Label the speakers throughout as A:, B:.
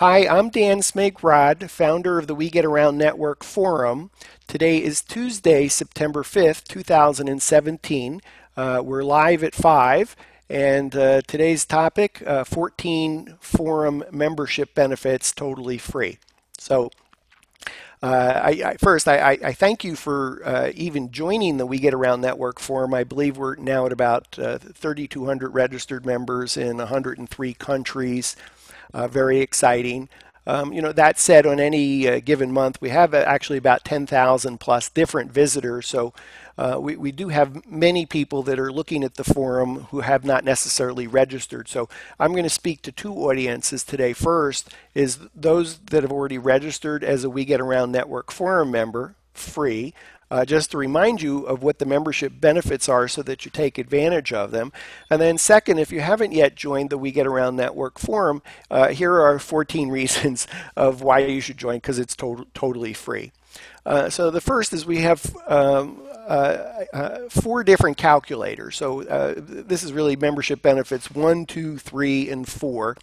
A: Hi, I'm Dan Smigrod, founder of the We Get Around Network Forum. Today is Tuesday, September 5th, 2017. Uh, we're live at 5, and uh, today's topic uh, 14 forum membership benefits totally free. So, uh, I, I, first, I, I, thank you for uh, even joining the We Get Around Network Forum. I believe we're now at about uh, 3,200 registered members in 103 countries uh, very exciting. Um, you know, that said, on any uh, given month, we have uh, actually about 10,000 plus different visitors. So uh, we, we do have many people that are looking at the forum who have not necessarily registered. So I'm going to speak to two audiences today. First is those that have already registered as a We Get Around Network forum member, free uh, just to remind you of what the membership benefits are so that you take advantage of them. And then second, if you haven't yet joined the We Get Around Network forum, uh, here are 14 reasons of why you should join because it's to totally free. Uh, so the first is we have um, uh, uh, four different calculators. So uh, this is really membership benefits one, two, three, and four.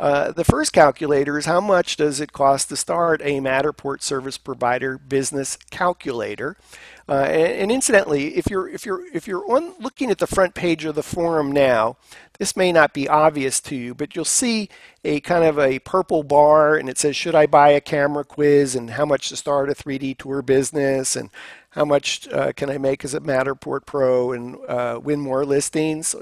A: Uh, the first calculator is how much does it cost to start a Matterport service provider business calculator. Uh, and, and, incidentally, if you're if you're if you're on looking at the front page of the forum now, this may not be obvious to you, but you'll see a kind of a purple bar, and it says, "Should I buy a camera quiz?" and how much to start a 3D tour business, and how much uh, can I make as a Matterport Pro and uh, win more listings?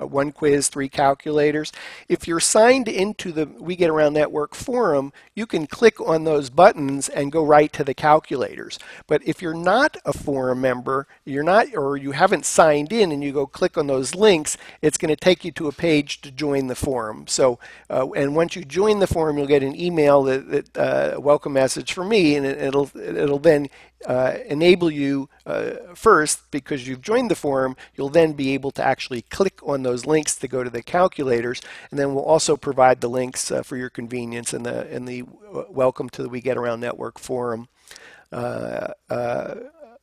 A: Uh, one quiz, three calculators. If you're signed into the We Get Around Network forum, you can click on those buttons and go right to the calculators. But if you're not a forum member, you're not, or you haven't signed in, and you go click on those links, it's going to take you to a page to join the forum. So, uh, and once you join the forum, you'll get an email that, that uh, a welcome message from me, and it, will it'll then uh, enable you uh, first because you've joined the forum you'll then be able to actually click on those links to go to the calculators and then we'll also provide the links uh, for your convenience in the in the uh, welcome to the we get around network forum uh, uh,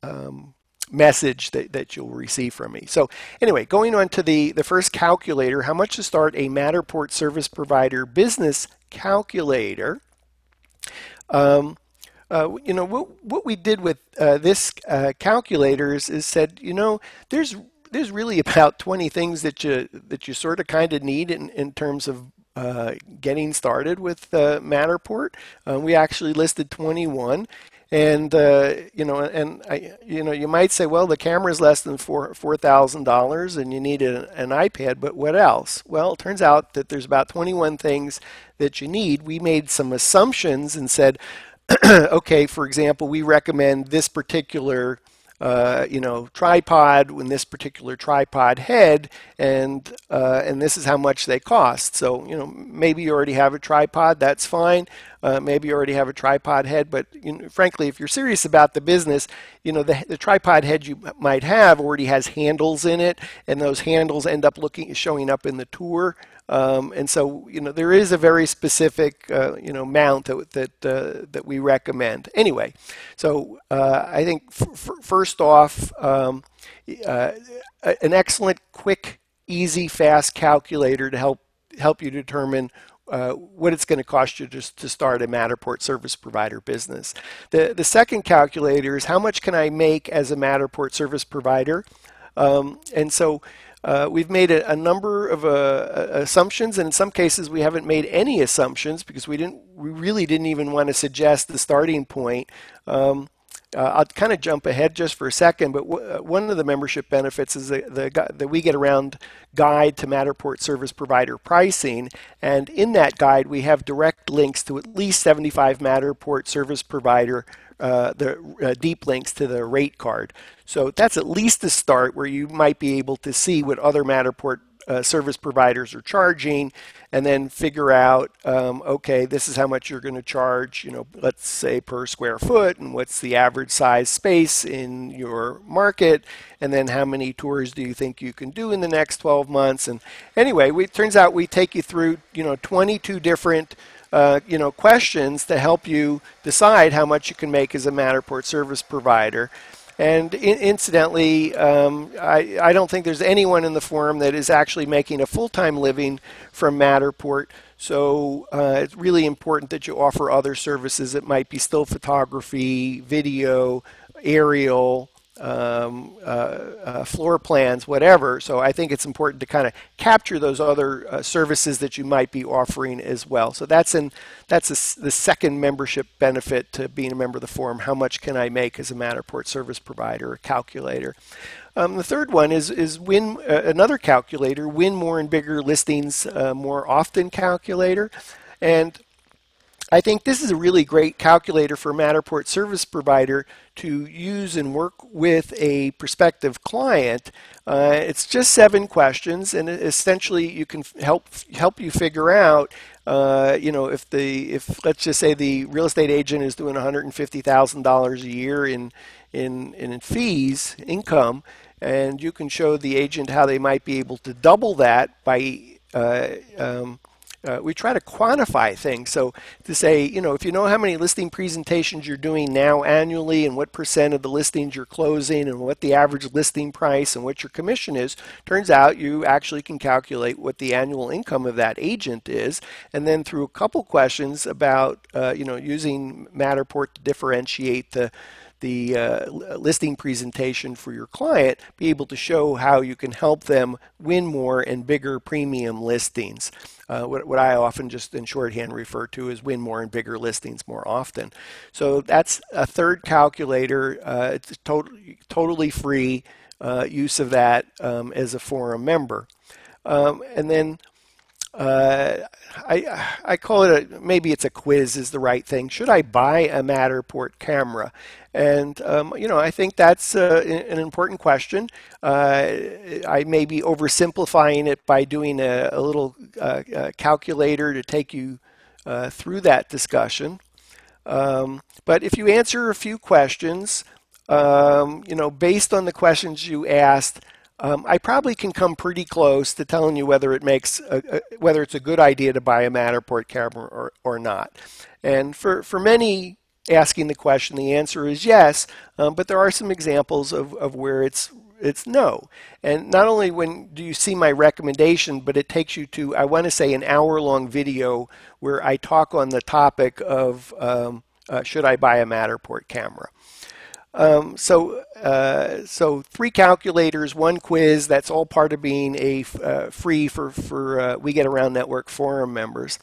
A: um, message that, that you'll receive from me. So anyway, going on to the, the first calculator, how much to start a Matterport service provider business calculator. Um, uh, you know, what, what we did with uh, this uh, calculators is said, you know, there's there's really about 20 things that you that you sort of kind of need in, in terms of uh, getting started with uh, Matterport. Uh, we actually listed 21. And uh, you know, and I, you know, you might say, well, the camera is less than four four thousand dollars, and you need a, an iPad. But what else? Well, it turns out that there's about 21 things that you need. We made some assumptions and said, okay, for example, we recommend this particular uh, you know, tripod in this particular tripod head, and uh, and this is how much they cost. So you know, maybe you already have a tripod, that's fine. Uh, maybe you already have a tripod head, but you know, frankly, if you're serious about the business, you know, the, the tripod head you might have already has handles in it, and those handles end up looking showing up in the tour. Um, and so, you know, there is a very specific, uh, you know, mount that that, uh, that we recommend. Anyway, so uh, I think first off, um, uh, an excellent, quick, easy, fast calculator to help help you determine uh, what it's going to cost you just to start a Matterport service provider business. The, the second calculator is how much can I make as a Matterport service provider? Um, and so uh, we've made a, a number of uh, assumptions, and in some cases we haven't made any assumptions because we didn't, we really didn't even want to suggest the starting point. Um, uh, I'll kind of jump ahead just for a second, but uh, one of the membership benefits is that, the, the We Get Around guide to Matterport service provider pricing. And in that guide, we have direct links to at least 75 Matterport service provider uh, the uh, deep links to the rate card. So that's at least a start where you might be able to see what other Matterport uh, service providers are charging and then figure out um, okay this is how much you're going to charge you know let's say per square foot and what's the average size space in your market and then how many tours do you think you can do in the next 12 months? And anyway we, it turns out we take you through you know 22 different uh, you know questions to help you decide how much you can make as a Matterport service provider and in, incidentally, um, I, I, don't think there's anyone in the forum that is actually making a full-time living from Matterport. So uh, it's really important that you offer other services. It might be still photography, video, aerial, um, uh, uh, floor plans, whatever. So I think it's important to kind of capture those other uh, services that you might be offering as well. So that's in that's a, the second membership benefit to being a member of the forum. How much can I make as a Matterport service provider or calculator? Um, the third one is is win uh, another calculator, win more and bigger listings uh, more often calculator, and I think this is a really great calculator for a Matterport service provider to use and work with a prospective client. Uh, it's just seven questions, and essentially you can help help you figure out, uh, you know, if the if let's just say the real estate agent is doing $150,000 a year in in in fees income, and you can show the agent how they might be able to double that by uh, um, uh, we try to quantify things. So to say, you know, if you know how many listing presentations you're doing now annually and what percent of the listings you're closing and what the average listing price and what your commission is, turns out you actually can calculate what the annual income of that agent is. And then through a couple questions about, uh, you know, using Matterport to differentiate the the uh, listing presentation for your client, be able to show how you can help them win more and bigger premium listings. Uh, what, what, I often just in shorthand refer to as win more and bigger listings more often. So that's a third calculator. Uh, it's totally, totally free uh, use of that um, as a forum member. Um, and then uh, I, I call it a, maybe it's a quiz is the right thing. Should I buy a Matterport camera? And um, you know, I think that's uh, an important question. Uh, I may be oversimplifying it by doing a, a little uh, uh calculator to take you uh, through that discussion. Um, but if you answer a few questions, um, you know, based on the questions you asked, um, I probably can come pretty close to telling you whether it makes a, a, whether it's a good idea to buy a Matterport camera or, or not. And for, for many asking the question, the answer is yes, um, but there are some examples of, of where it's it's no. And not only when do you see my recommendation, but it takes you to, I want to say, an hour long video where I talk on the topic of um, uh, should I buy a Matterport camera. Um, so, uh, so three calculators, one quiz. That's all part of being a uh, free for for uh, We Get Around Network forum members.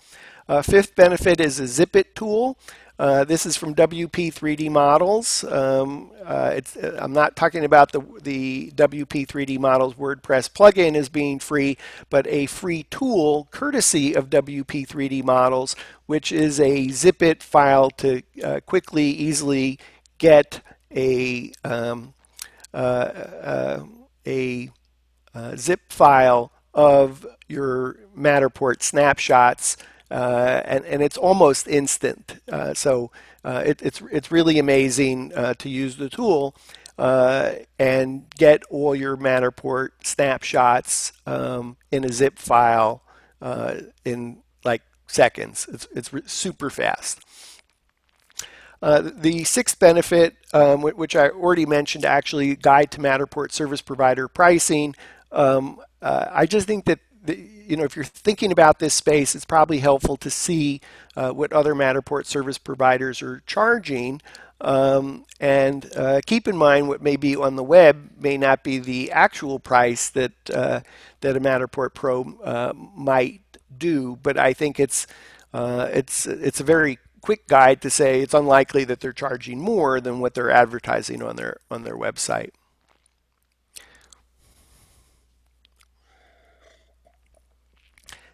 A: Uh, fifth benefit is a Zipit tool. Uh, this is from WP3D Models. Um, uh, I'm not talking about the, the WP3D Models WordPress plugin as being free, but a free tool courtesy of WP3D Models, which is a Zipit file to quickly, easily get a um, uh, uh, a uh, zip file of your Matterport snapshots, uh, and and it's almost instant. Uh, so uh, it, it's it's really amazing to use the tool. and get all your Matterport snapshots um, in a zip file in like seconds. It's it's super fast. Uh, the sixth benefit, um, which I already mentioned, actually guide to Matterport service provider pricing. Um, uh, I just think that the, you know if you're thinking about this space, it's probably helpful to see uh, what other Matterport service providers are charging. Um, and uh, keep in mind what may be on the web may not be the actual price that uh, that a Matterport Pro uh, might do, but I think it's it's it's a very quick guide to say it's unlikely that they're charging more than what they're advertising on their on their website.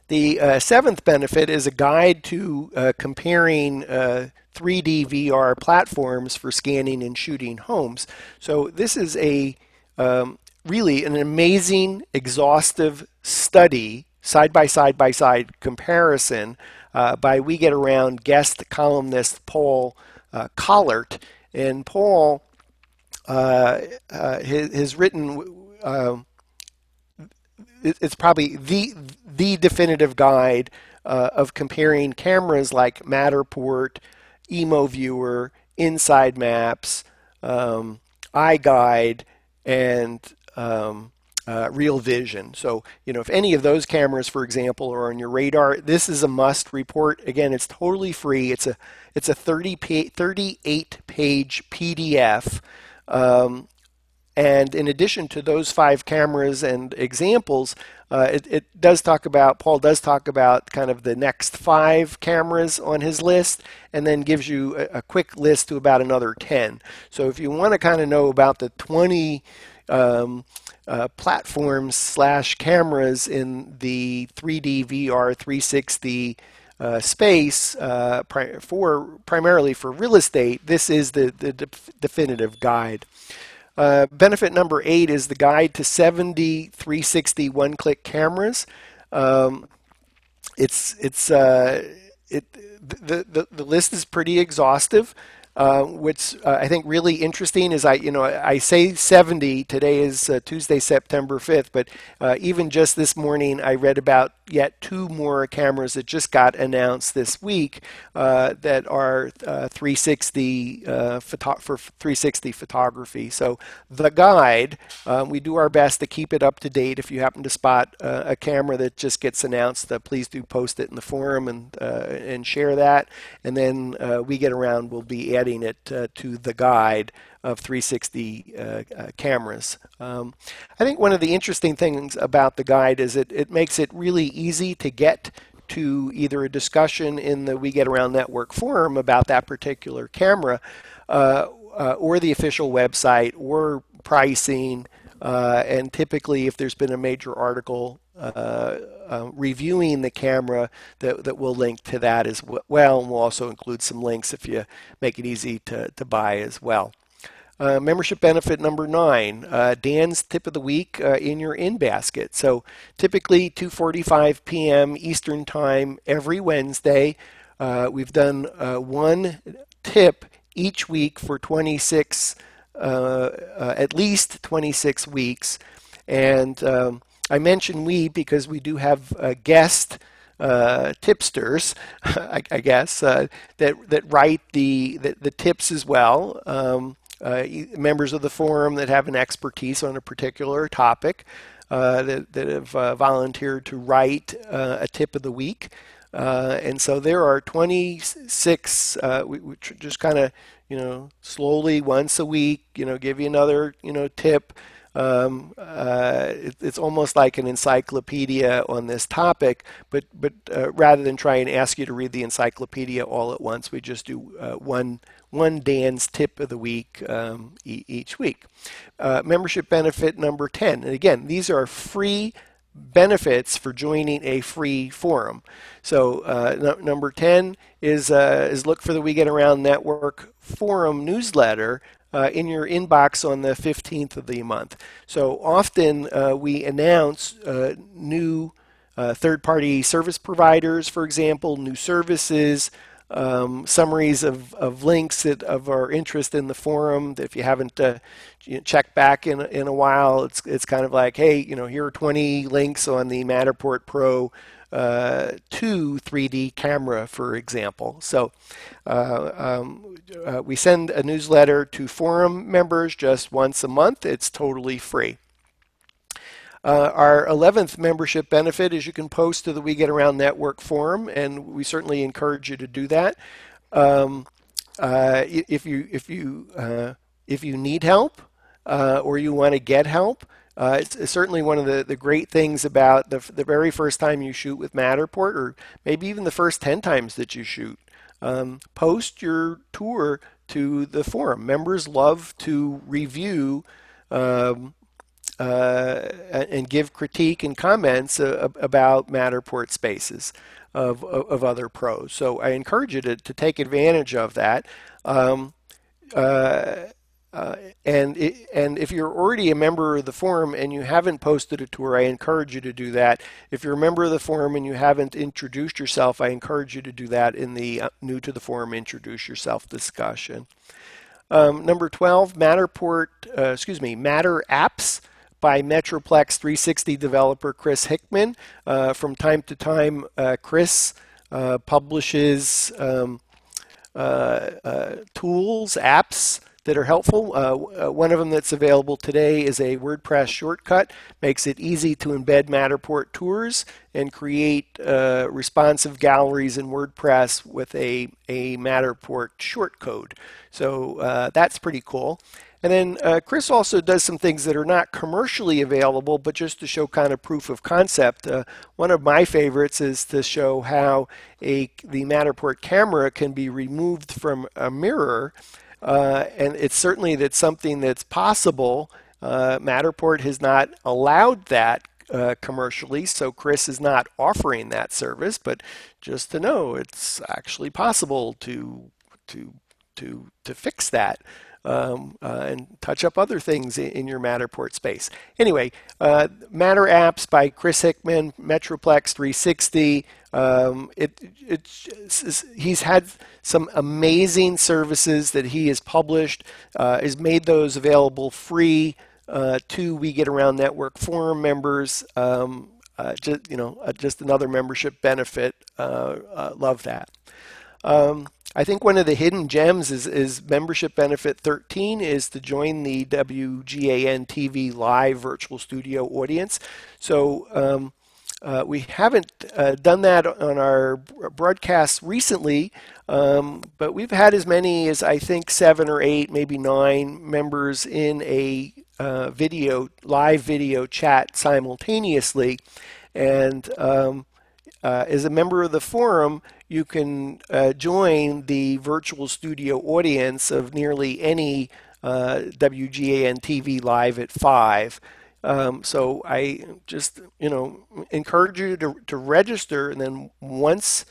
A: The uh, seventh benefit is a guide to uh, comparing uh, 3D VR platforms for scanning and shooting homes. So this is a um, really an amazing, exhaustive study, side by side by side comparison uh, by We Get Around guest columnist Paul uh, Collart. And Paul uh, uh has, has, written, um, it's probably the, the definitive guide uh, of comparing cameras like Matterport, Immoviewer, Inside Maps, um, iGuide, and um, uh, real vision. So, you know, if any of those cameras, for example, are on your radar, this is a must report. Again, it's totally free. It's a it's a 30 pa- 38 page PDF. Um, and in addition to those five cameras and examples, uh, it, it, does talk about, Paul does talk about kind of the next five cameras on his list and then gives you a, a quick list to about another 10. So if you want to kind of know about the 20 um, uh, platforms slash cameras in the 3D VR 360 uh, space uh, pri- for primarily for real estate, this is the, the de- definitive guide. Uh, benefit number eight is the guide to 70 360 one-click cameras. Um, it's it's uh, it the, the the list is pretty exhaustive. Uh, what's uh, I think really interesting is I you know I say 70 today is uh, Tuesday September 5th but uh, even just this morning I read about yet two more cameras that just got announced this week uh, that are uh, 360 photo- for 360 photography. So the guide um, we do our best to keep it up to date. If you happen to spot a camera that just gets announced please do post it in the forum and and share that. And then we get around we'll be adding it uh, to the guide of 360 uh, uh, cameras. Um, I think one of the interesting things about the guide is it, it makes it really easy to get to either a discussion in the We Get Around Network forum about that particular camera uh, uh, or the official website or pricing. Uh, and typically, if there's been a major article uh, uh, reviewing the camera that, that will link to that as well. And we'll also include some links if you make it easy to, to buy as well. Uh, membership benefit number nine, uh, Dan's tip of the week uh, in your in basket. So typically 2:45 p.m. Eastern time every Wednesday. Uh, we've done one tip each week for 26, at least 26 weeks, and um, I mention we because we do have uh, guest uh, tipsters, I, I guess, uh, that that write the, the, the tips as well. Um, uh, members of the forum that have an expertise on a particular topic uh, that, that have uh, volunteered to write a tip of the week. and so there are 26, we, we tr- just kind of, you know, slowly once a week, you know, give you another, you know, tip. Um, uh, it, it's almost like an encyclopedia on this topic, but but uh, rather than try and ask you to read the encyclopedia all at once, we just do uh, one one Dan's tip of the week um, e- each week. Uh, membership benefit number ten, and again, these are free benefits for joining a free forum. So uh, no, number 10 is, uh, is look for the We Get Around Network forum newsletter uh, in your inbox on the 15th of the month. So often uh, we announce uh, new uh, third party service providers, for example, new services. Um, summaries of, of links that, of our interest in the forum. If you haven't uh, checked back in, in a while, it's, it's kind of like, hey, you know, here are 20 links on the Matterport Pro uh, 2 3D camera, for example. So uh, um, uh, we send a newsletter to forum members just once a month. It's totally free. Uh, our 11th membership benefit is you can post to the We Get Around Network forum, and we certainly encourage you to do that. Um, uh, if you if you uh, if you need help uh, or you want to get help, uh, it's, it's, certainly one of the, the great things about the, the very first time you shoot with Matterport, or maybe even the first 10 times that you shoot. Um, post your tour to the forum. Members love to review um, and give critique and comments uh, about Matterport spaces of, of, other pros. So I encourage you to, to take advantage of that. Um, uh, uh, and it, and if you're already a member of the forum and you haven't posted a tour, I encourage you to do that. If you're a member of the forum and you haven't introduced yourself, I encourage you to do that in the uh, new to the forum introduce yourself discussion. Um, number 12, Matterport, uh, excuse me, Matter Apps by Metroplex 360 developer Chris Hickman. Uh, from time to time, uh, Chris uh, publishes um, tools, apps that are helpful. Uh, uh, one of them that's available today is a WordPress shortcode. Makes it easy to embed Matterport tours and create uh, responsive galleries in WordPress with a, a Matterport shortcode. So uh, that's pretty cool. And then uh, Chris also does some things that are not commercially available, but just to show kind of proof of concept. Uh, one of my favorites is to show how a the Matterport camera can be removed from a mirror, uh, and it's certainly that's something that's possible. Uh, Matterport has not allowed that uh, commercially, so Chris is not offering that service. But just to know, it's actually possible to to to to fix that um, uh, and touch up other things in, in your Matterport space. Anyway, uh, Matter Apps by Chris Hickman, Metroplex 360. Um, it, it, he's had some amazing services that he has published, uh, has made those available free uh, to We Get Around Network forum members. Um, uh, just you know, uh, just another membership benefit. love that. Um, I think one of the hidden gems is, is membership benefit 13 is to join the WGAN TV live virtual studio audience. So um, uh, we haven't uh, done that on our broadcasts recently, um, but we've had as many as I think seven or eight, maybe nine members in a uh, video, live video chat simultaneously. And um, uh, as a member of the forum, you can uh, join the virtual studio audience of nearly any uh, WGAN TV live at 5. Um, so I just, you know, encourage you to, to register, and then once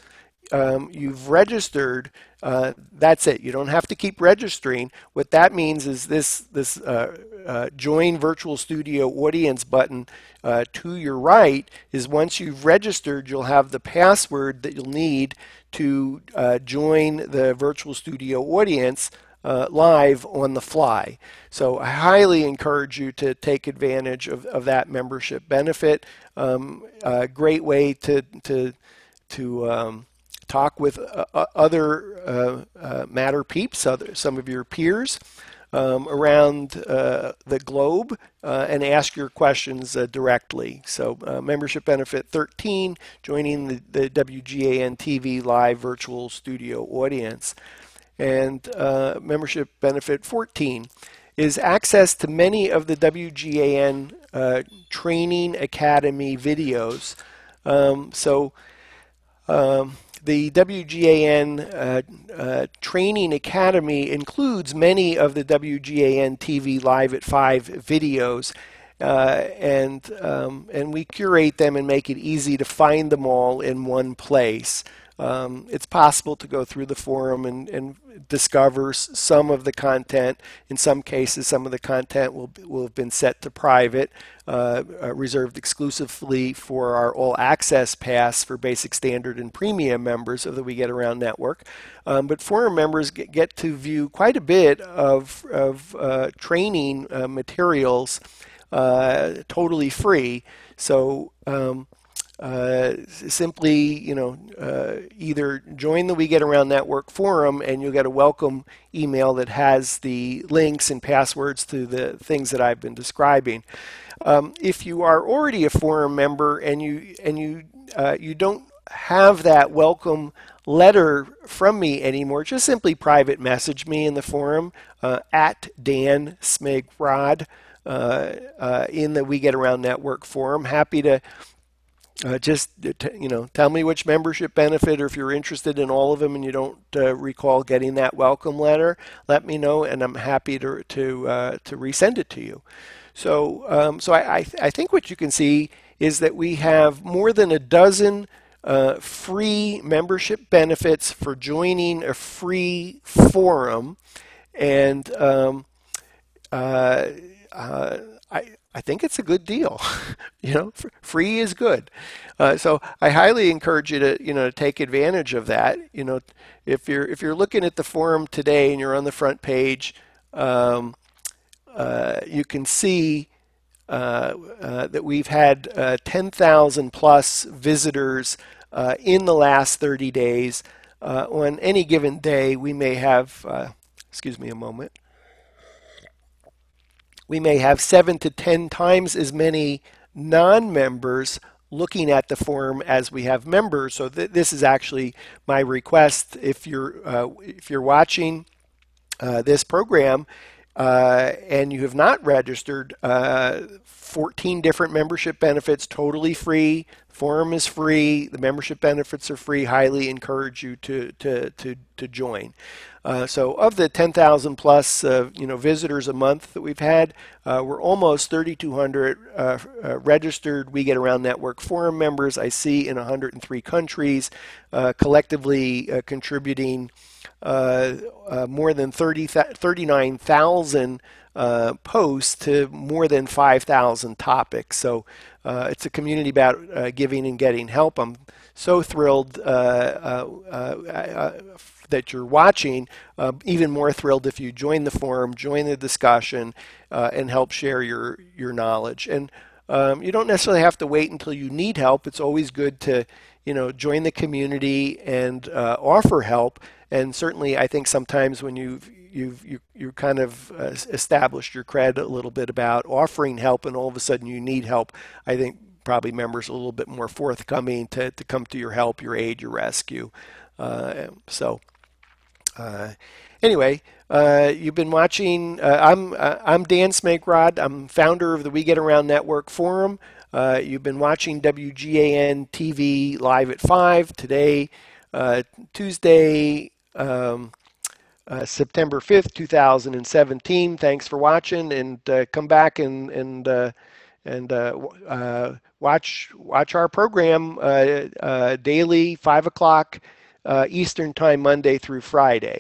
A: um, you've registered, uh, that's it. You don't have to keep registering. What that means is this this uh, uh, join virtual studio audience button uh, to your right is once you've registered, you'll have the password that you'll need to uh, join the virtual studio audience uh, live on the fly. So I highly encourage you to take advantage of, of that membership benefit. Um, a great way to to to um, talk with uh, uh other uh, uh, matter peeps, other some of your peers um, around the globe and ask your questions directly. So, membership benefit 13, joining the, the, WGAN TV live virtual studio audience. And membership benefit 14 is access to many of the WGAN uh, Training Academy videos. Um, so, um, the WGAN uh, uh, Training Academy includes many of the WGAN TV Live at 5 videos. Uh, and um, and we curate them and make it easy to find them all in one place. Um, it's possible to go through the forum and, and discover some of the content. In some cases, some of the content will, will have been set to private, uh, uh, reserved exclusively for our all access pass for basic standard and premium members of the We Get Around network. Um, but forum members get, get, to view quite a bit of, of uh, training uh, materials uh, totally free. So um, uh, simply, you know, uh, either join the We Get Around Network forum and you'll get a welcome email that has the links and passwords to the things that I've been describing. Um, if you are already a forum member and you and you uh, you don't have that welcome letter from me anymore, just simply private message me in the forum uh, at Dan Smigrod. Uh, uh, in the We Get Around Network forum. Happy to uh, just you know tell me which membership benefit or if you're interested in all of them and you don't uh, recall getting that welcome letter let me know and i'm happy to to uh, to resend it to you. So um, so I, I, I, think what you can see is that we have more than a dozen uh, free membership benefits for joining a free forum and um, uh, uh, I, I think it's a good deal. you know, free is good. Uh, so I highly encourage you to you know take advantage of that. You know, if you're if you're looking at the forum today and you're on the front page, um, uh, you can see uh, uh that we've had uh, 10,000 plus visitors in the last 30 days. on any given day, we may have. excuse me a moment. We may have seven to ten times as many non-members looking at the forum as we have members. So th this is actually my request. If you're uh, if you're watching uh, this program uh, and you have not registered, uh, 14 different membership benefits, totally free. Forum is free. The membership benefits are free. Highly encourage you to to to to join. Uh, so of the 10,000 plus uh, you know visitors a month that we've had, uh, we're almost 3,200 uh, registered We Get Around Network forum members. I see in 103 countries, collectively contributing more than 30, 39,000 uh, posts to more than 5,000 topics. So uh, it's a community about uh, giving and getting help. I'm so thrilled uh, uh, that you're watching. even more thrilled if you join the forum, join the discussion, and help share your your knowledge. And um, you don't necessarily have to wait until you need help. It's always good to you know join the community and offer help. And certainly, I think sometimes when you've you've you, you kind of uh, established your cred a little bit about offering help and all of a sudden you need help i think probably members a little bit more forthcoming to, to come to your help your aid your rescue. Uh, so uh, anyway uh, you've been watching uh, i'm uh, i'm dan smigrod i'm founder of the we get around network forum you've been watching wgan tv live at 5 today tuesday um, uh, September 5th, 2017. Thanks for watching and uh, come back and and uh, and uh, uh, watch watch our program daily, five o'clock Eastern time, Monday through Friday.